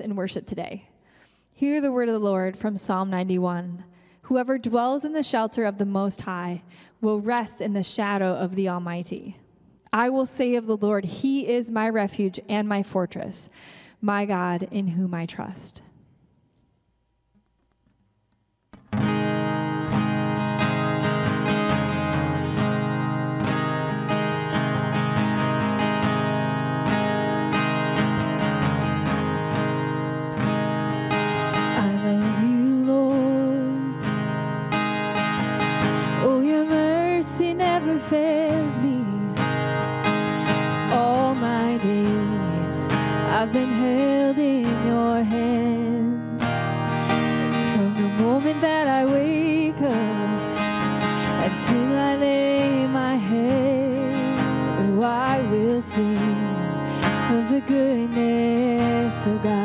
in worship today. Hear the word of the Lord from Psalm 91. Whoever dwells in the shelter of the Most High will rest in the shadow of the Almighty. I will say of the Lord, He is my refuge and my fortress, my God in whom I trust. Goodness God.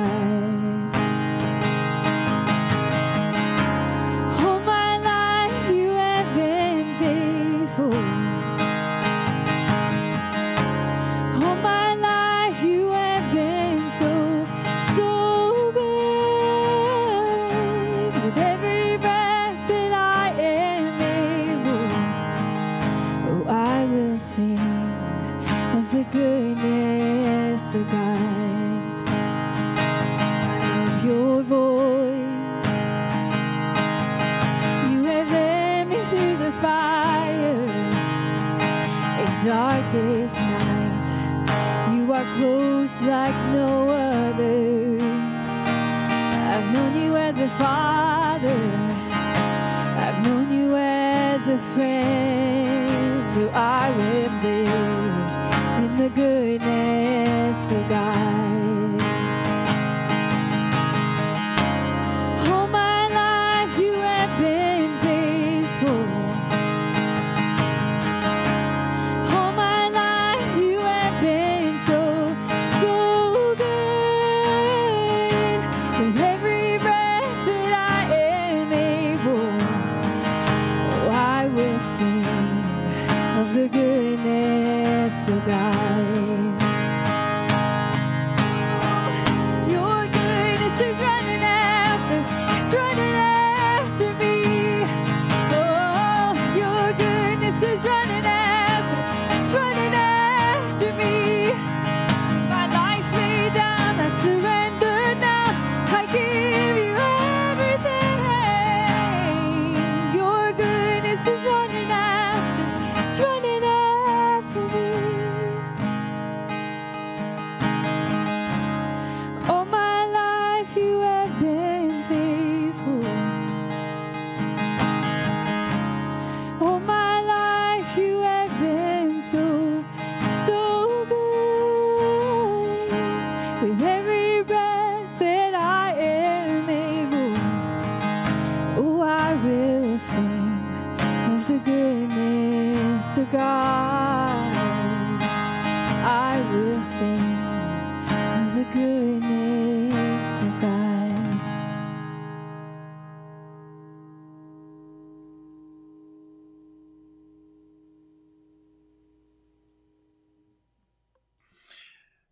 God. I will sing the goodness of God.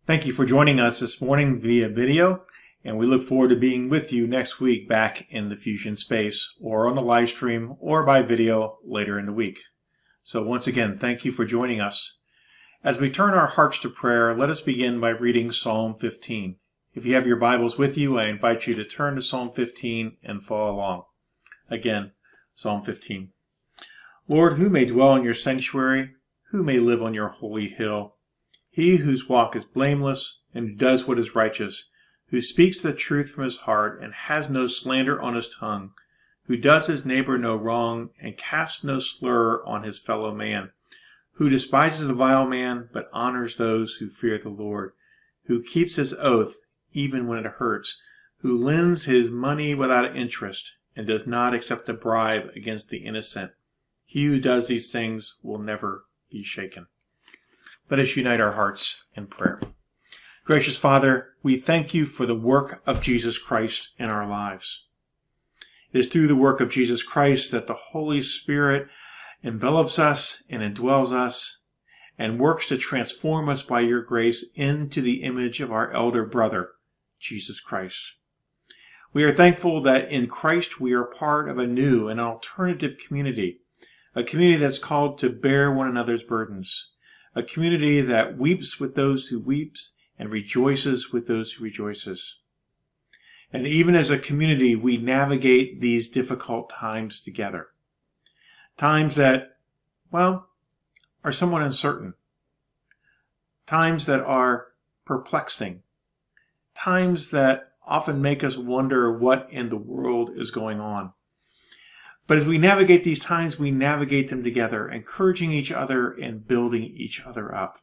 Thank you for joining us this morning via video, and we look forward to being with you next week back in the Fusion space or on the live stream or by video later in the week. So once again, thank you for joining us. As we turn our hearts to prayer, let us begin by reading Psalm 15. If you have your Bibles with you, I invite you to turn to Psalm 15 and follow along. Again, Psalm 15. Lord, who may dwell in your sanctuary? Who may live on your holy hill? He whose walk is blameless and who does what is righteous, who speaks the truth from his heart and has no slander on his tongue, who does his neighbor no wrong and casts no slur on his fellow man, who despises the vile man but honors those who fear the Lord, who keeps his oath even when it hurts, who lends his money without interest and does not accept a bribe against the innocent. He who does these things will never be shaken. Let us unite our hearts in prayer. Gracious Father, we thank you for the work of Jesus Christ in our lives. It is through the work of Jesus Christ that the Holy Spirit envelops us and indwells us and works to transform us by your grace into the image of our elder brother, Jesus Christ. We are thankful that in Christ we are part of a new and alternative community, a community that's called to bear one another's burdens, a community that weeps with those who weeps and rejoices with those who rejoices. And even as a community, we navigate these difficult times together. Times that, well, are somewhat uncertain. Times that are perplexing. Times that often make us wonder what in the world is going on. But as we navigate these times, we navigate them together, encouraging each other and building each other up.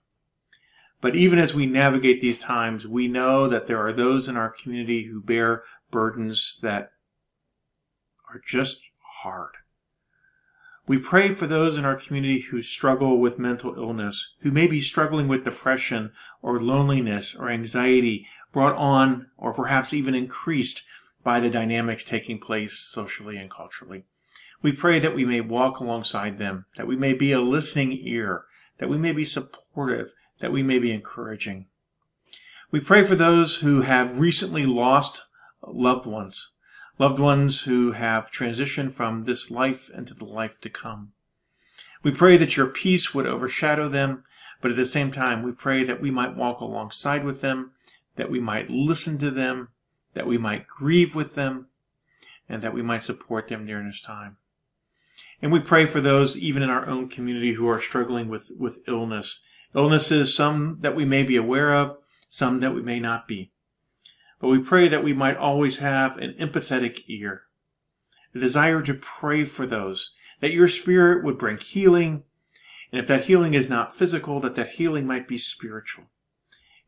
But even as we navigate these times, we know that there are those in our community who bear burdens that are just hard. We pray for those in our community who struggle with mental illness, who may be struggling with depression or loneliness or anxiety brought on or perhaps even increased by the dynamics taking place socially and culturally. We pray that we may walk alongside them, that we may be a listening ear, that we may be supportive, that we may be encouraging. We pray for those who have recently lost loved ones, loved ones who have transitioned from this life into the life to come. We pray that your peace would overshadow them, but at the same time, we pray that we might walk alongside with them, that we might listen to them, that we might grieve with them, and that we might support them during this time. And we pray for those even in our own community who are struggling with, with illness illnesses, some that we may be aware of, some that we may not be. But we pray that we might always have an empathetic ear, a desire to pray for those, that your spirit would bring healing, and if that healing is not physical, that that healing might be spiritual.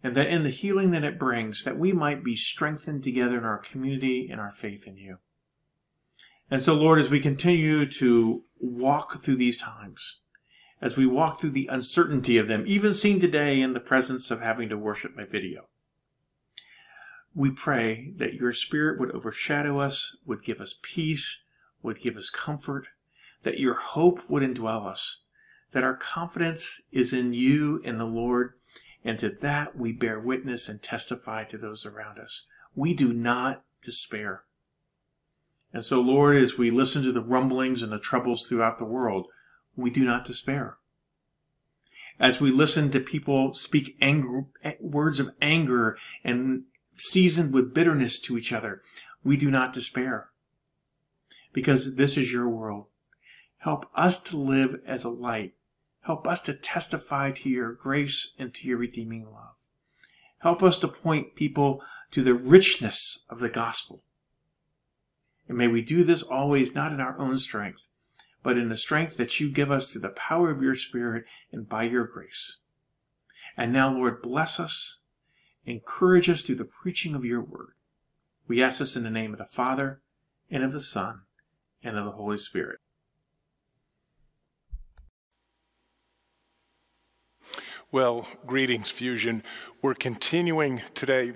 And that in the healing that it brings, that we might be strengthened together in our community and our faith in you. And so, Lord, as we continue to walk through these times, as we walk through the uncertainty of them, even seen today in the presence of having to worship my video. We pray that your spirit would overshadow us, would give us peace, would give us comfort, that your hope would indwell us, that our confidence is in you and the Lord, and to that we bear witness and testify to those around us. We do not despair. And so, Lord, as we listen to the rumblings and the troubles throughout the world, we do not despair. As we listen to people speak anger, words of anger and seasoned with bitterness to each other, we do not despair. Because this is your world. Help us to live as a light. Help us to testify to your grace and to your redeeming love. Help us to point people to the richness of the gospel. And may we do this always not in our own strength, but in the strength that you give us through the power of your Spirit and by your grace. And now, Lord, bless us, encourage us through the preaching of your word. We ask this in the name of the Father, and of the Son, and of the Holy Spirit. Well, greetings, Fusion. We're continuing today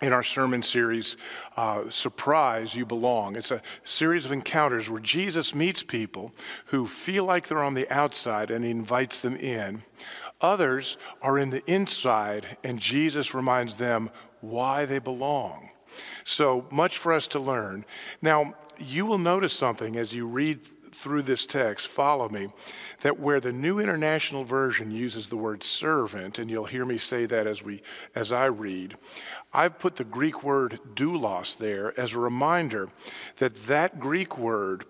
in our sermon series, uh, Surprise, You Belong. It's a series of encounters where Jesus meets people who feel like they're on the outside and he invites them in. Others are in the inside and Jesus reminds them why they belong. So much for us to learn. Now, you will notice something as you read through this text, follow me, that where the New International Version uses the word servant, and you'll hear me say that as we as I read, I've put the Greek word doulos there as a reminder that that Greek word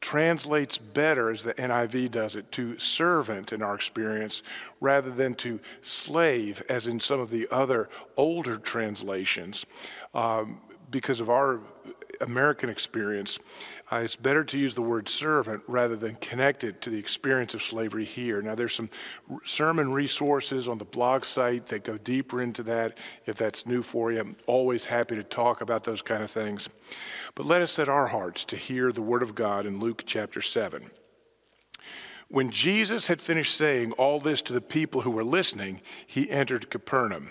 translates better, as the NIV does it, to servant in our experience rather than to slave, as in some of the other older translations. Um, because of our American experience, uh, it's better to use the word servant rather than connect it to the experience of slavery here. Now, there's some sermon resources on the blog site that go deeper into that. If that's new for you, I'm always happy to talk about those kind of things. But let us set our hearts to hear the word of God in Luke chapter 7. When Jesus had finished saying all this to the people who were listening, he entered Capernaum.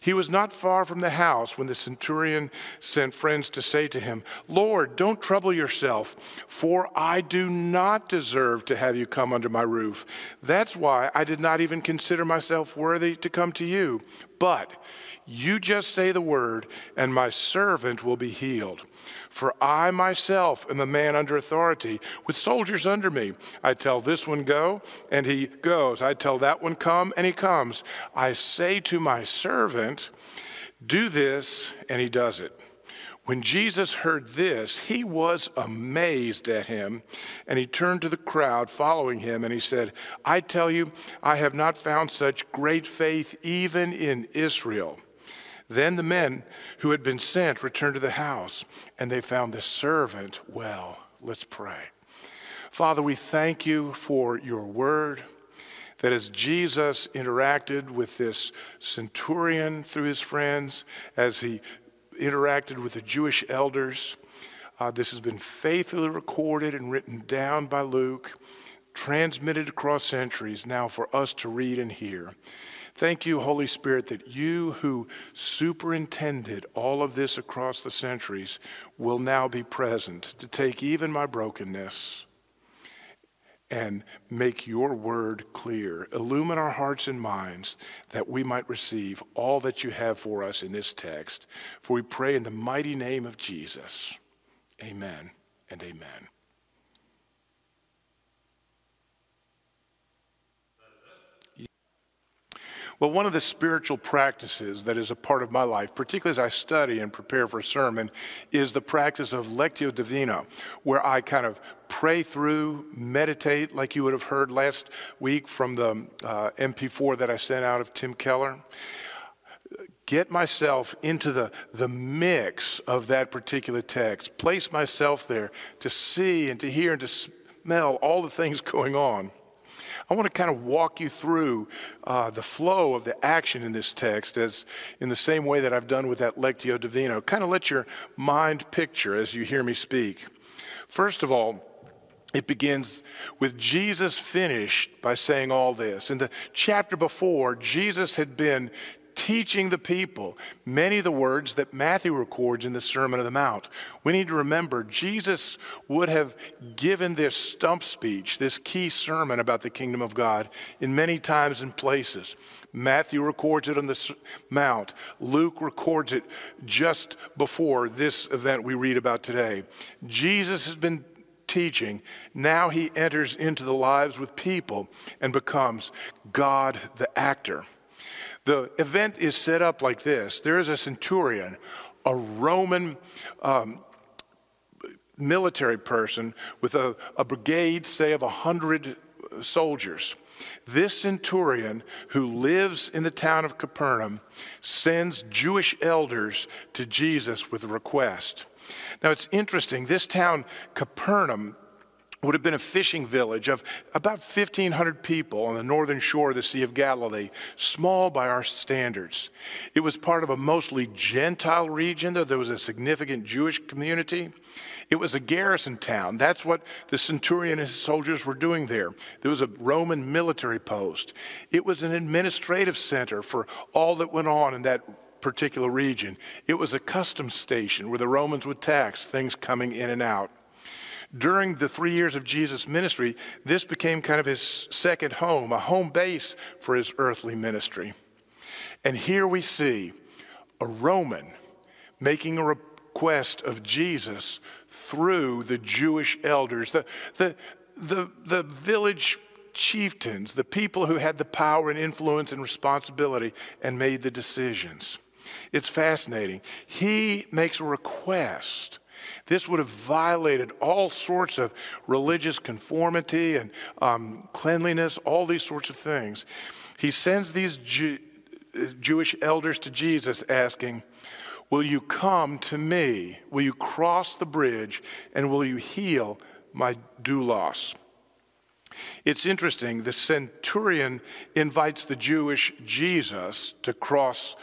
He was not far from the house when the centurion sent friends to say to him, Lord, don't trouble yourself, for I do not deserve to have you come under my roof. That's why I did not even consider myself worthy to come to you. But you just say the word, and my servant will be healed. For I myself am a man under authority, with soldiers under me. I tell this one, go, and he goes. I tell that one, come, and he comes. I say to my servant, do this, and he does it. When Jesus heard this, he was amazed at him, and he turned to the crowd following him, and he said, I tell you, I have not found such great faith even in Israel. Then the men who had been sent returned to the house, and they found the servant well. Let's pray. Father, we thank you for your word. That as Jesus interacted with this centurion through his friends, as he interacted with the Jewish elders, uh, this has been faithfully recorded and written down by Luke, transmitted across centuries now for us to read and hear. Thank you, Holy Spirit, that you who superintended all of this across the centuries will now be present to take even my brokenness and make your word clear. Illumine our hearts and minds that we might receive all that you have for us in this text. For we pray in the mighty name of Jesus. Amen and amen. Well, one of the spiritual practices that is a part of my life, particularly as I study and prepare for a sermon, is the practice of Lectio Divina, where I kind of pray through, meditate, like you would have heard last week from the uh, MP4 that I sent out of Tim Keller. Get myself into the, the mix of that particular text, place myself there to see and to hear and to smell all the things going on. I want to kind of walk you through uh, the flow of the action in this text as in the same way that I've done with that Lectio Divina. Kind of let your mind picture as you hear me speak. First of all, it begins with Jesus finished by saying all this. In the chapter before, Jesus had been teaching the people many of the words that Matthew records in the Sermon on the Mount. We need to remember Jesus would have given this stump speech, this key sermon about the kingdom of God, in many times and places. Matthew records it on the Mount. Luke records it just before this event we read about today. Jesus has been teaching. Now he enters into the lives with people and becomes God the actor. The event is set up like this there is a centurion, a Roman um, military person with a, a brigade, say, of a 100 soldiers. This centurion, who lives in the town of Capernaum, sends Jewish elders to Jesus with a request. Now, it's interesting. This town, Capernaum, would have been a fishing village of about 1,500 people on the northern shore of the Sea of Galilee, small by our standards. It was part of a mostly Gentile region, though there was a significant Jewish community. It was a garrison town. That's what the centurion and his soldiers were doing there. There was a Roman military post. It was an administrative center for all that went on in that particular region. It was a customs station where the Romans would tax things coming in and out. During the three years of Jesus' ministry, this became kind of his second home, a home base for his earthly ministry. And here we see a Roman making a request of Jesus through the Jewish elders, the, the, the, the village chieftains, the people who had the power and influence and responsibility and made the decisions. It's fascinating. He makes a request this would have violated all sorts of religious conformity and um, cleanliness, all these sorts of things. He sends these Jew- Jewish elders to Jesus asking, Will you come to me? Will you cross the bridge and will you heal my doulos? It's interesting, the centurion invites the Jewish Jesus to cross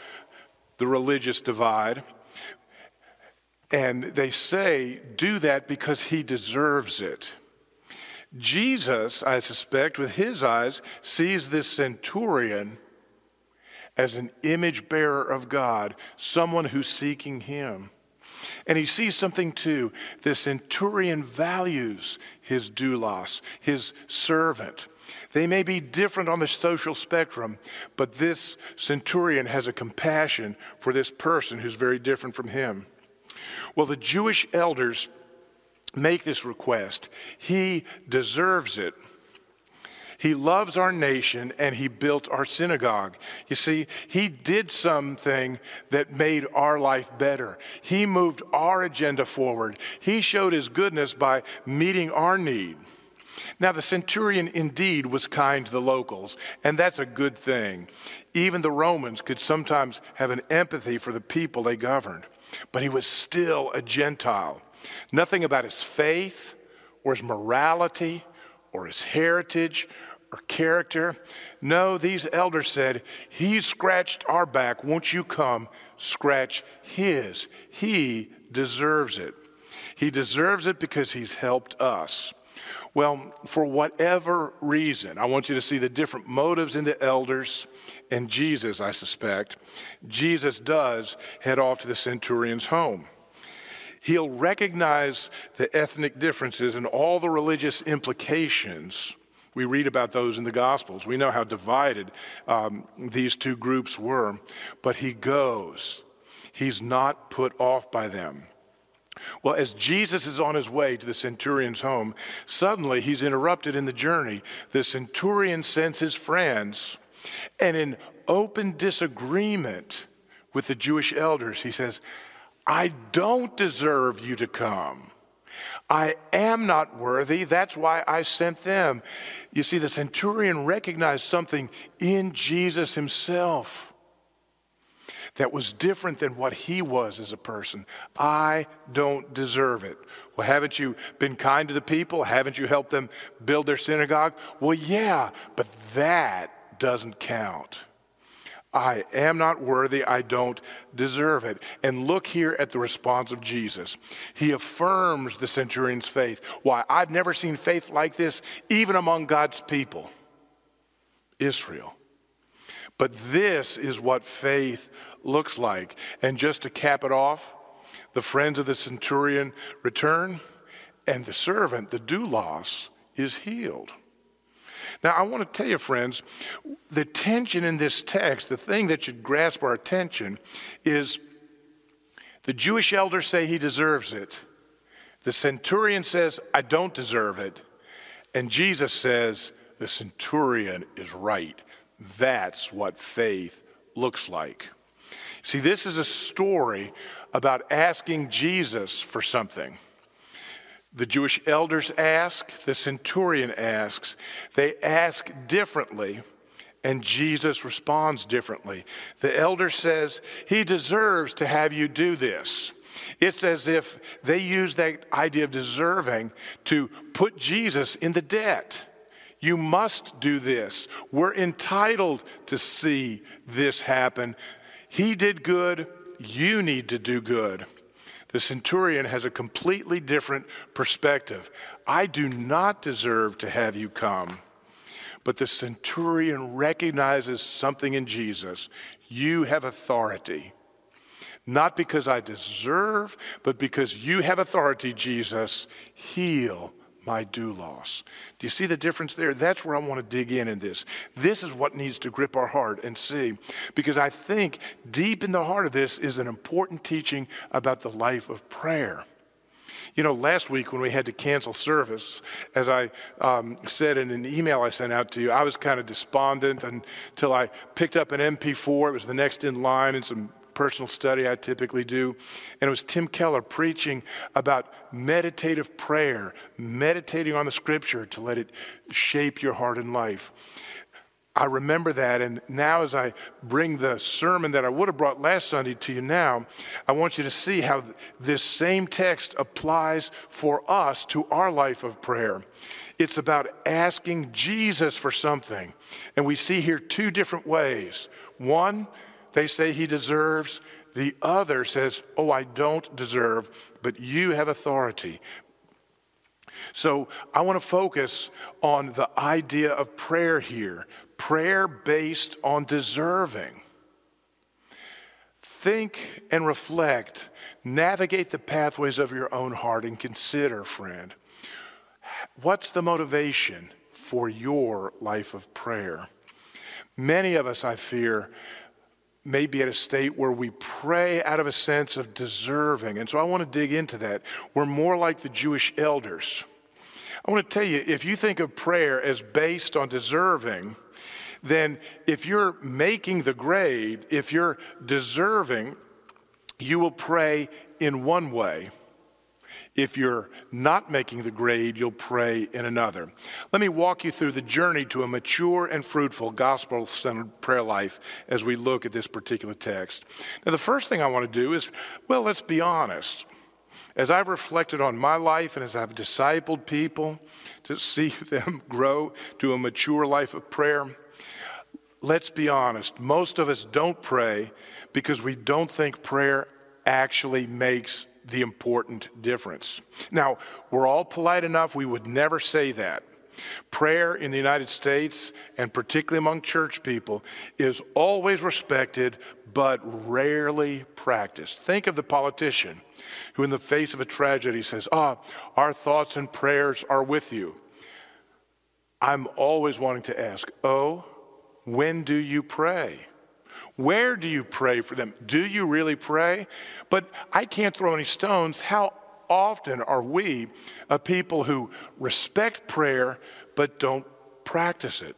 the religious divide. And they say, do that because he deserves it. Jesus, I suspect, with his eyes, sees this centurion as an image bearer of God, someone who's seeking him. And he sees something too. The centurion values his doulos, his servant. They may be different on the social spectrum, but this centurion has a compassion for this person who's very different from him. Well, the Jewish elders make this request. He deserves it. He loves our nation and he built our synagogue. You see, he did something that made our life better. He moved our agenda forward. He showed his goodness by meeting our need. Now, the centurion indeed was kind to the locals, and that's a good thing. Even the Romans could sometimes have an empathy for the people they governed, but he was still a Gentile. Nothing about his faith or his morality or his heritage or character. No, these elders said, He scratched our back. Won't you come scratch his? He deserves it. He deserves it because he's helped us. Well, for whatever reason, I want you to see the different motives in the elders and Jesus, I suspect. Jesus does head off to the centurion's home. He'll recognize the ethnic differences and all the religious implications we read about those in the Gospels. We know how divided um, these two groups were. But he goes, he's not put off by them. Well, as Jesus is on his way to the centurion's home, suddenly he's interrupted in the journey. The centurion sends his friends, and in open disagreement with the Jewish elders, he says, I don't deserve you to come. I am not worthy. That's why I sent them. You see, the centurion recognized something in Jesus himself that was different than what he was as a person. I don't deserve it. Well, haven't you been kind to the people? Haven't you helped them build their synagogue? Well, yeah, but that doesn't count. I am not worthy. I don't deserve it. And look here at the response of Jesus. He affirms the centurion's faith. Why? I've never seen faith like this, even among God's people, Israel. But this is what faith looks like. And just to cap it off, the friends of the centurion return, and the servant, the doulos, is healed. Now, I want to tell you, friends, the tension in this text, the thing that should grasp our attention, is the Jewish elders say he deserves it. The centurion says, I don't deserve it. And Jesus says, the centurion is right. That's what faith looks like. See, this is a story about asking Jesus for something. The Jewish elders ask, the centurion asks. They ask differently, and Jesus responds differently. The elder says, He deserves to have you do this. It's as if they use that idea of deserving to put Jesus in the debt. You must do this. We're entitled to see this happen. He did good. You need to do good. The centurion has a completely different perspective. I do not deserve to have you come. But the centurion recognizes something in Jesus. You have authority. Not because I deserve, but because you have authority, Jesus. Heal my doulos. Do you see the difference there? That's where I want to dig in in this. This is what needs to grip our heart and see. Because I think deep in the heart of this is an important teaching about the life of prayer. You know, last week when we had to cancel service, as I um, said in an email I sent out to you, I was kind of despondent until I picked up an MP4. It was the next in line and some personal study I typically do. And it was Tim Keller preaching about meditative prayer, meditating on the scripture to let it shape your heart and life. I remember that, and now as I bring the sermon that I would have brought last Sunday to you now, I want you to see how this same text applies for us to our life of prayer. It's about asking Jesus for something. And we see here two different ways. One, they say he deserves. The other says, Oh, I don't deserve, but you have authority. So I want to focus on the idea of prayer here prayer based on deserving. Think and reflect, navigate the pathways of your own heart, and consider, friend, what's the motivation for your life of prayer? Many of us, I fear, may be at a state where we pray out of a sense of deserving. And so I want to dig into that. We're more like the Jewish elders. I want to tell you if you think of prayer as based on deserving, then if you're making the grade, if you're deserving, you will pray in one way. If you're not making the grade, you'll pray in another. Let me walk you through the journey to a mature and fruitful gospel centered prayer life as we look at this particular text. Now, the first thing I want to do is, well, let's be honest. As I've reflected on my life and as I've discipled people to see them grow to a mature life of prayer, let's be honest. Most of us don't pray because we don't think prayer actually makes the important difference. Now, we're all polite enough, we would never say that. Prayer in the United States, and particularly among church people, is always respected but rarely practiced. Think of the politician who, in the face of a tragedy, says, Ah, oh, our thoughts and prayers are with you. I'm always wanting to ask, Oh, when do you pray? Where do you pray for them? Do you really pray? But I can't throw any stones. How often are we a people who respect prayer but don't practice it?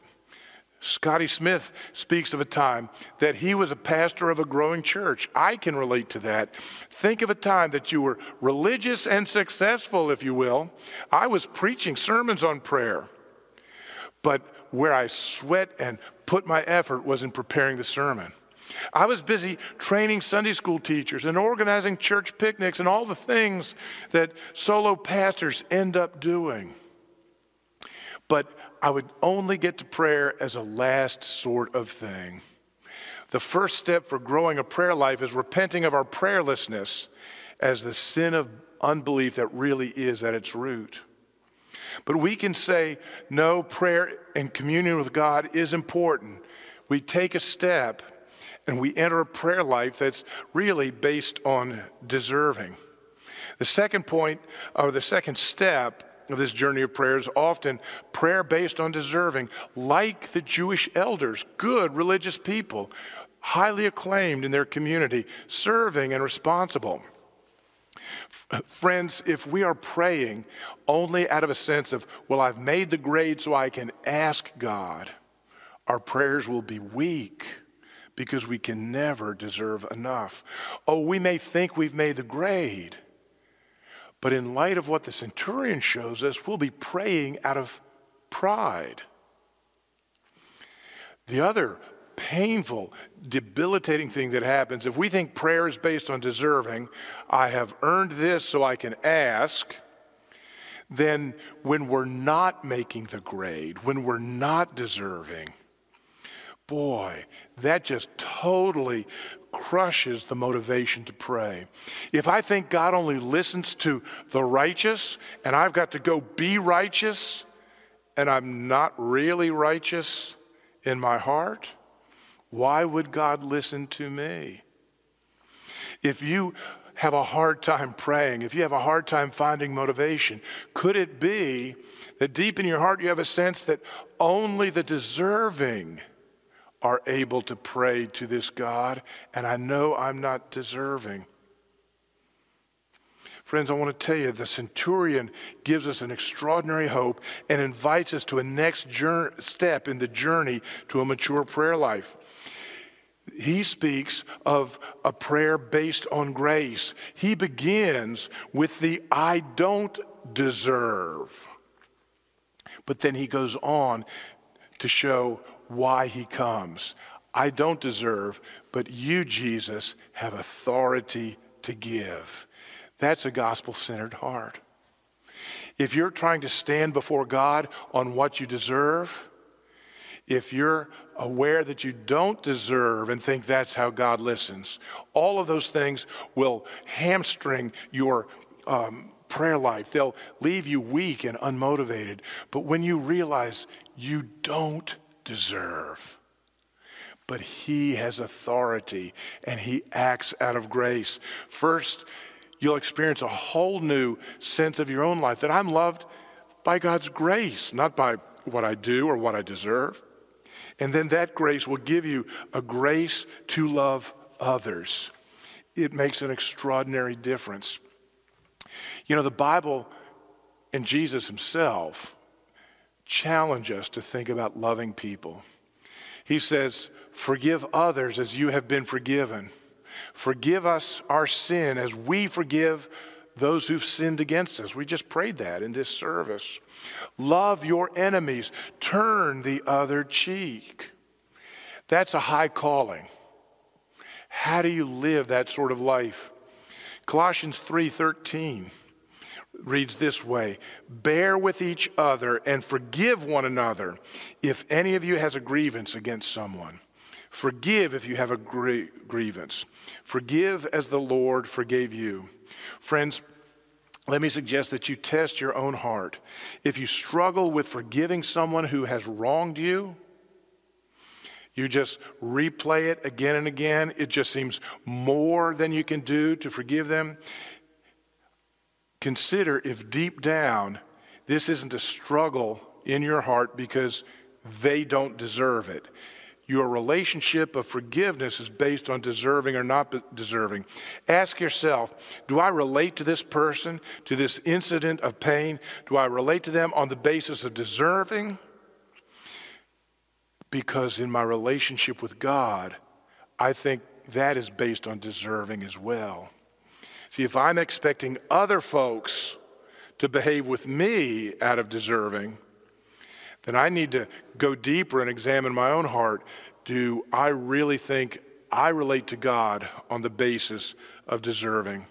Scotty Smith speaks of a time that he was a pastor of a growing church. I can relate to that. Think of a time that you were religious and successful, if you will. I was preaching sermons on prayer, but where I sweat and put my effort was in preparing the sermon. I was busy training Sunday school teachers and organizing church picnics and all the things that solo pastors end up doing. But I would only get to prayer as a last sort of thing. The first step for growing a prayer life is repenting of our prayerlessness as the sin of unbelief that really is at its root. But we can say, no, prayer and communion with God is important. We take a step and we enter a prayer life that's really based on deserving. The second point, or the second step of this journey of prayer is often prayer based on deserving, like the Jewish elders, good religious people, highly acclaimed in their community, serving and responsible. Friends, if we are praying only out of a sense of, well, I've made the grade so I can ask God, our prayers will be weak because we can never deserve enough. Oh, we may think we've made the grade, but in light of what the centurion shows us, we'll be praying out of pride. The other painful, debilitating thing that happens if we think prayer is based on deserving, I have earned this so I can ask, then when we're not making the grade, when we're not deserving, boy, that just totally crushes the motivation to pray. If I think God only listens to the righteous and I've got to go be righteous and I'm not really righteous in my heart, why would God listen to me? If you have a hard time praying, if you have a hard time finding motivation, could it be that deep in your heart you have a sense that only the deserving are able to pray to this God, and I know I'm not deserving. Friends, I want to tell you the centurion gives us an extraordinary hope and invites us to a next journey, step in the journey to a mature prayer life. He speaks of a prayer based on grace. He begins with the I don't deserve. But then he goes on to show why he comes. I don't deserve, but you, Jesus, have authority to give. That's a gospel centered heart. If you're trying to stand before God on what you deserve, if you're aware that you don't deserve and think that's how God listens, all of those things will hamstring your um, prayer life. They'll leave you weak and unmotivated. But when you realize you don't deserve, but He has authority and He acts out of grace, first, you'll experience a whole new sense of your own life that I'm loved by God's grace, not by what I do or what I deserve. And then that grace will give you a grace to love others. It makes an extraordinary difference. You know, the Bible and Jesus himself challenge us to think about loving people. He says, Forgive others as you have been forgiven. Forgive us our sin as we forgive those who've sinned against us. We just prayed that in this service. Love your enemies, turn the other cheek. That's a high calling. How do you live that sort of life? Colossians 3:13 reads this way Bear with each other and forgive one another if any of you has a grievance against someone. Forgive if you have a grievance. Forgive as the Lord forgave you. Friends, let me suggest that you test your own heart. If you struggle with forgiving someone who has wronged you, you just replay it again and again. It just seems more than you can do to forgive them. Consider if deep down this isn't a struggle in your heart because they don't deserve it. Your relationship of forgiveness is based on deserving or not deserving. Ask yourself Do I relate to this person, to this incident of pain? Do I relate to them on the basis of deserving? Because in my relationship with God, I think that is based on deserving as well. See, if I'm expecting other folks to behave with me out of deserving, then I need to go deeper and examine my own heart. Do I really think I relate to God on the basis of deserving?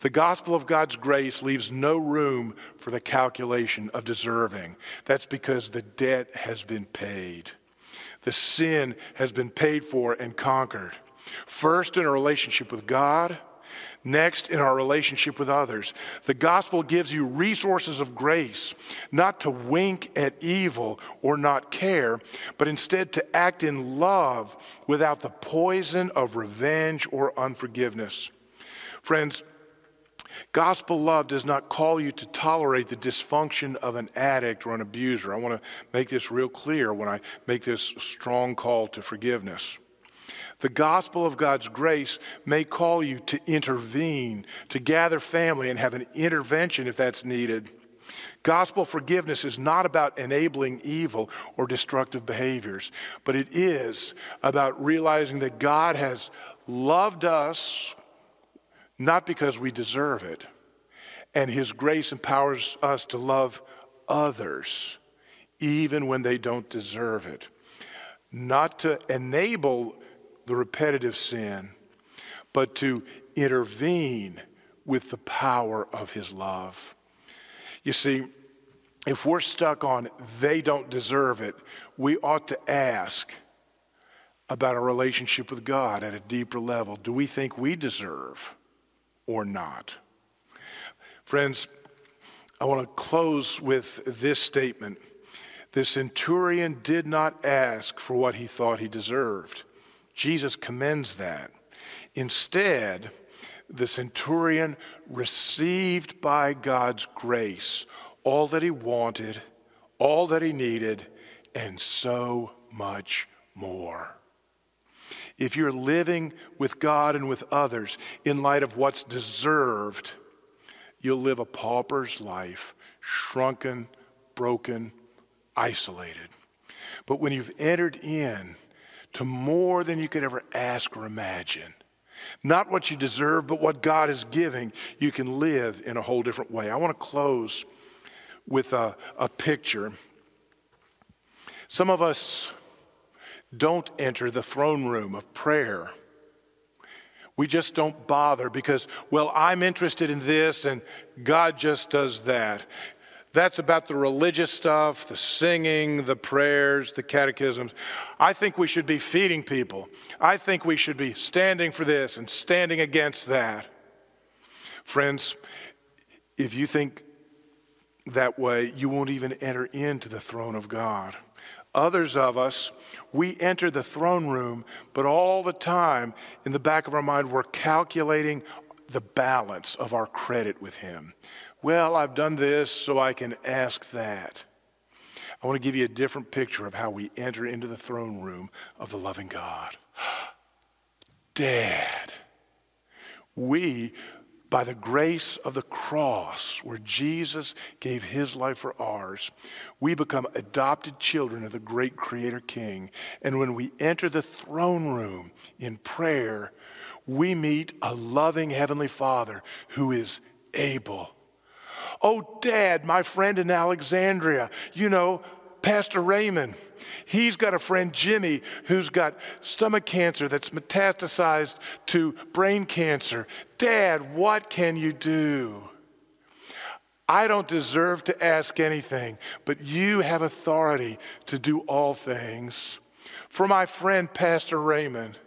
The gospel of God's grace leaves no room for the calculation of deserving. That's because the debt has been paid. The sin has been paid for and conquered. First, in a relationship with God, Next, in our relationship with others, the gospel gives you resources of grace, not to wink at evil or not care, but instead to act in love without the poison of revenge or unforgiveness. Friends, Gospel love does not call you to tolerate the dysfunction of an addict or an abuser. I want to make this real clear when I make this strong call to forgiveness. The gospel of God's grace may call you to intervene, to gather family and have an intervention if that's needed. Gospel forgiveness is not about enabling evil or destructive behaviors, but it is about realizing that God has loved us not because we deserve it, and His grace empowers us to love others even when they don't deserve it. Not to enable the repetitive sin, but to intervene with the power of his love. You see, if we're stuck on they don't deserve it, we ought to ask about our relationship with God at a deeper level. Do we think we deserve or not? Friends, I want to close with this statement. The centurion did not ask for what he thought he deserved. Jesus commends that. Instead, the centurion received by God's grace all that he wanted, all that he needed, and so much more. If you're living with God and with others in light of what's deserved, you'll live a pauper's life, shrunken, broken, isolated. But when you've entered in to more than you could ever ask or imagine. Not what you deserve, but what God is giving, you can live in a whole different way. I want to close with a, a picture. Some of us don't enter the throne room of prayer. We just don't bother because, well, I'm interested in this and God just does that. That's about the religious stuff, the singing, the prayers, the catechisms. I think we should be feeding people. I think we should be standing for this and standing against that. Friends, if you think that way, you won't even enter into the throne of God. Others of us, we enter the throne room, but all the time in the back of our mind, we're calculating the balance of our credit with Him. Well, I've done this, so I can ask that. I want to give you a different picture of how we enter into the throne room of the loving God. Dad, we by the grace of the cross, where Jesus gave his life for ours, we become adopted children of the great Creator King. And when we enter the throne room in prayer, we meet a loving Heavenly Father who is able. Oh, Dad, my friend in Alexandria, you know, Pastor Raymond. He's got a friend, Jimmy, who's got stomach cancer that's metastasized to brain cancer. Dad, what can you do? I don't deserve to ask anything, but you have authority to do all things. For my friend, Pastor Raymond,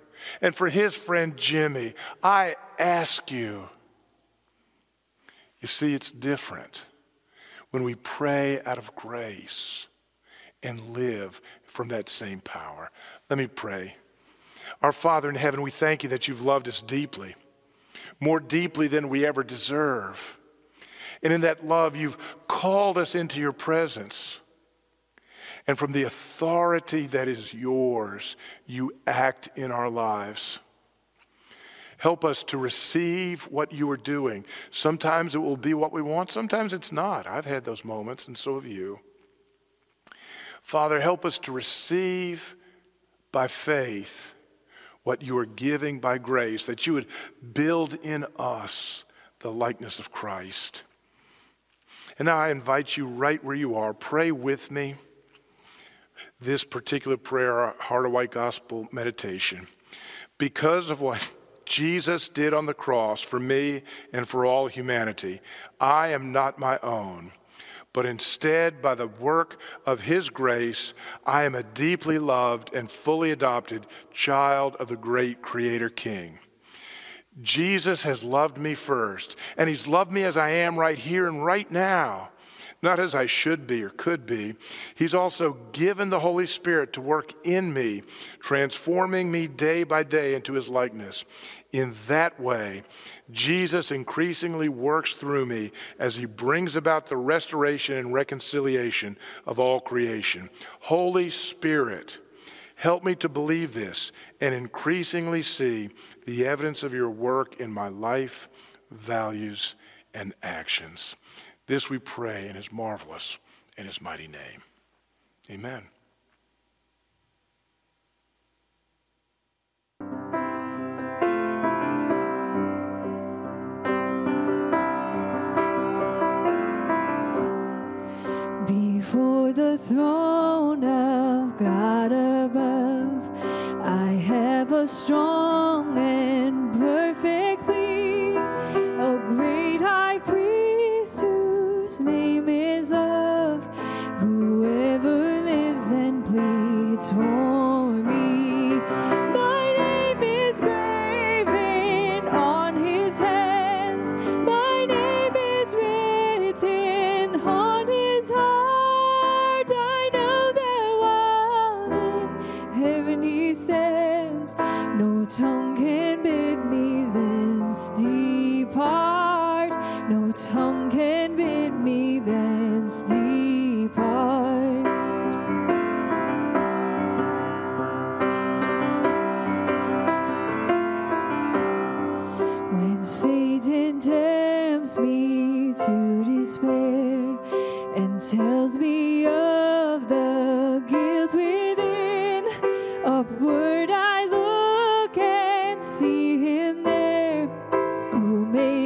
and for his friend, Jimmy, I ask you. You see, it's different when we pray out of grace and live from that same power. Let me pray. Our Father in heaven, we thank you that you've loved us deeply, more deeply than we ever deserve. And in that love, you've called us into your presence. And from the authority that is yours, you act in our lives. Help us to receive what you are doing. Sometimes it will be what we want, sometimes it's not. I've had those moments, and so have you. Father, help us to receive by faith what you are giving by grace, that you would build in us the likeness of Christ. And now I invite you right where you are, pray with me this particular prayer, Heart of White Gospel meditation. Because of what Jesus did on the cross for me and for all humanity, I am not my own but instead, by the work of His grace, I am a deeply loved and fully adopted child of the great Creator King. Jesus has loved me first, and He's loved me as I am right here and right now, not as I should be or could be. He's also given the Holy Spirit to work in me, transforming me day by day into His likeness. In that way, Jesus increasingly works through me as he brings about the restoration and reconciliation of all creation. Holy Spirit, help me to believe this and increasingly see the evidence of your work in my life, values, and actions. This we pray in his marvelous and his mighty name. Amen. Before the throne of God above, I have a strong and perfect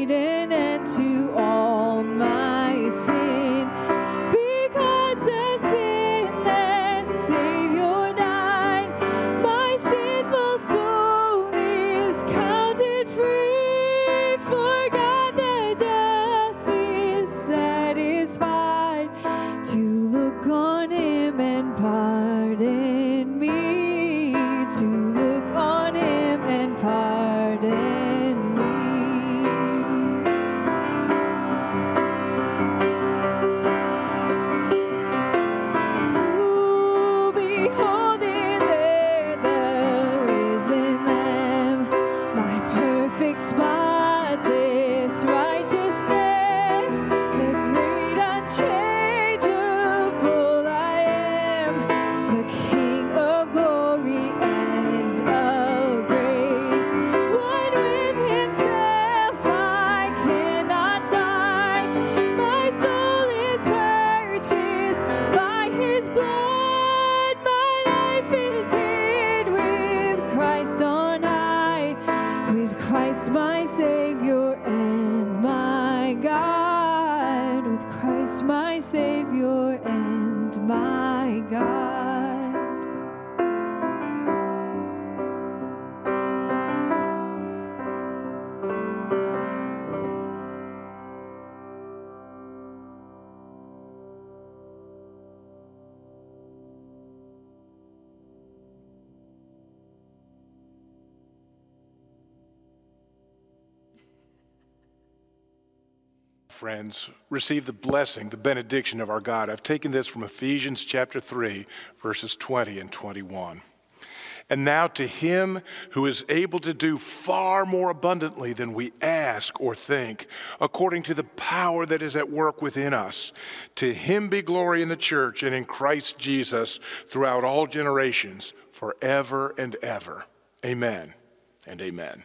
who made an end to all my my Savior and my God. Friends, receive the blessing, the benediction of our God. I've taken this from Ephesians chapter 3, verses 20 and 21. And now to him who is able to do far more abundantly than we ask or think, according to the power that is at work within us, to him be glory in the church and in Christ Jesus throughout all generations, forever and ever. Amen and amen.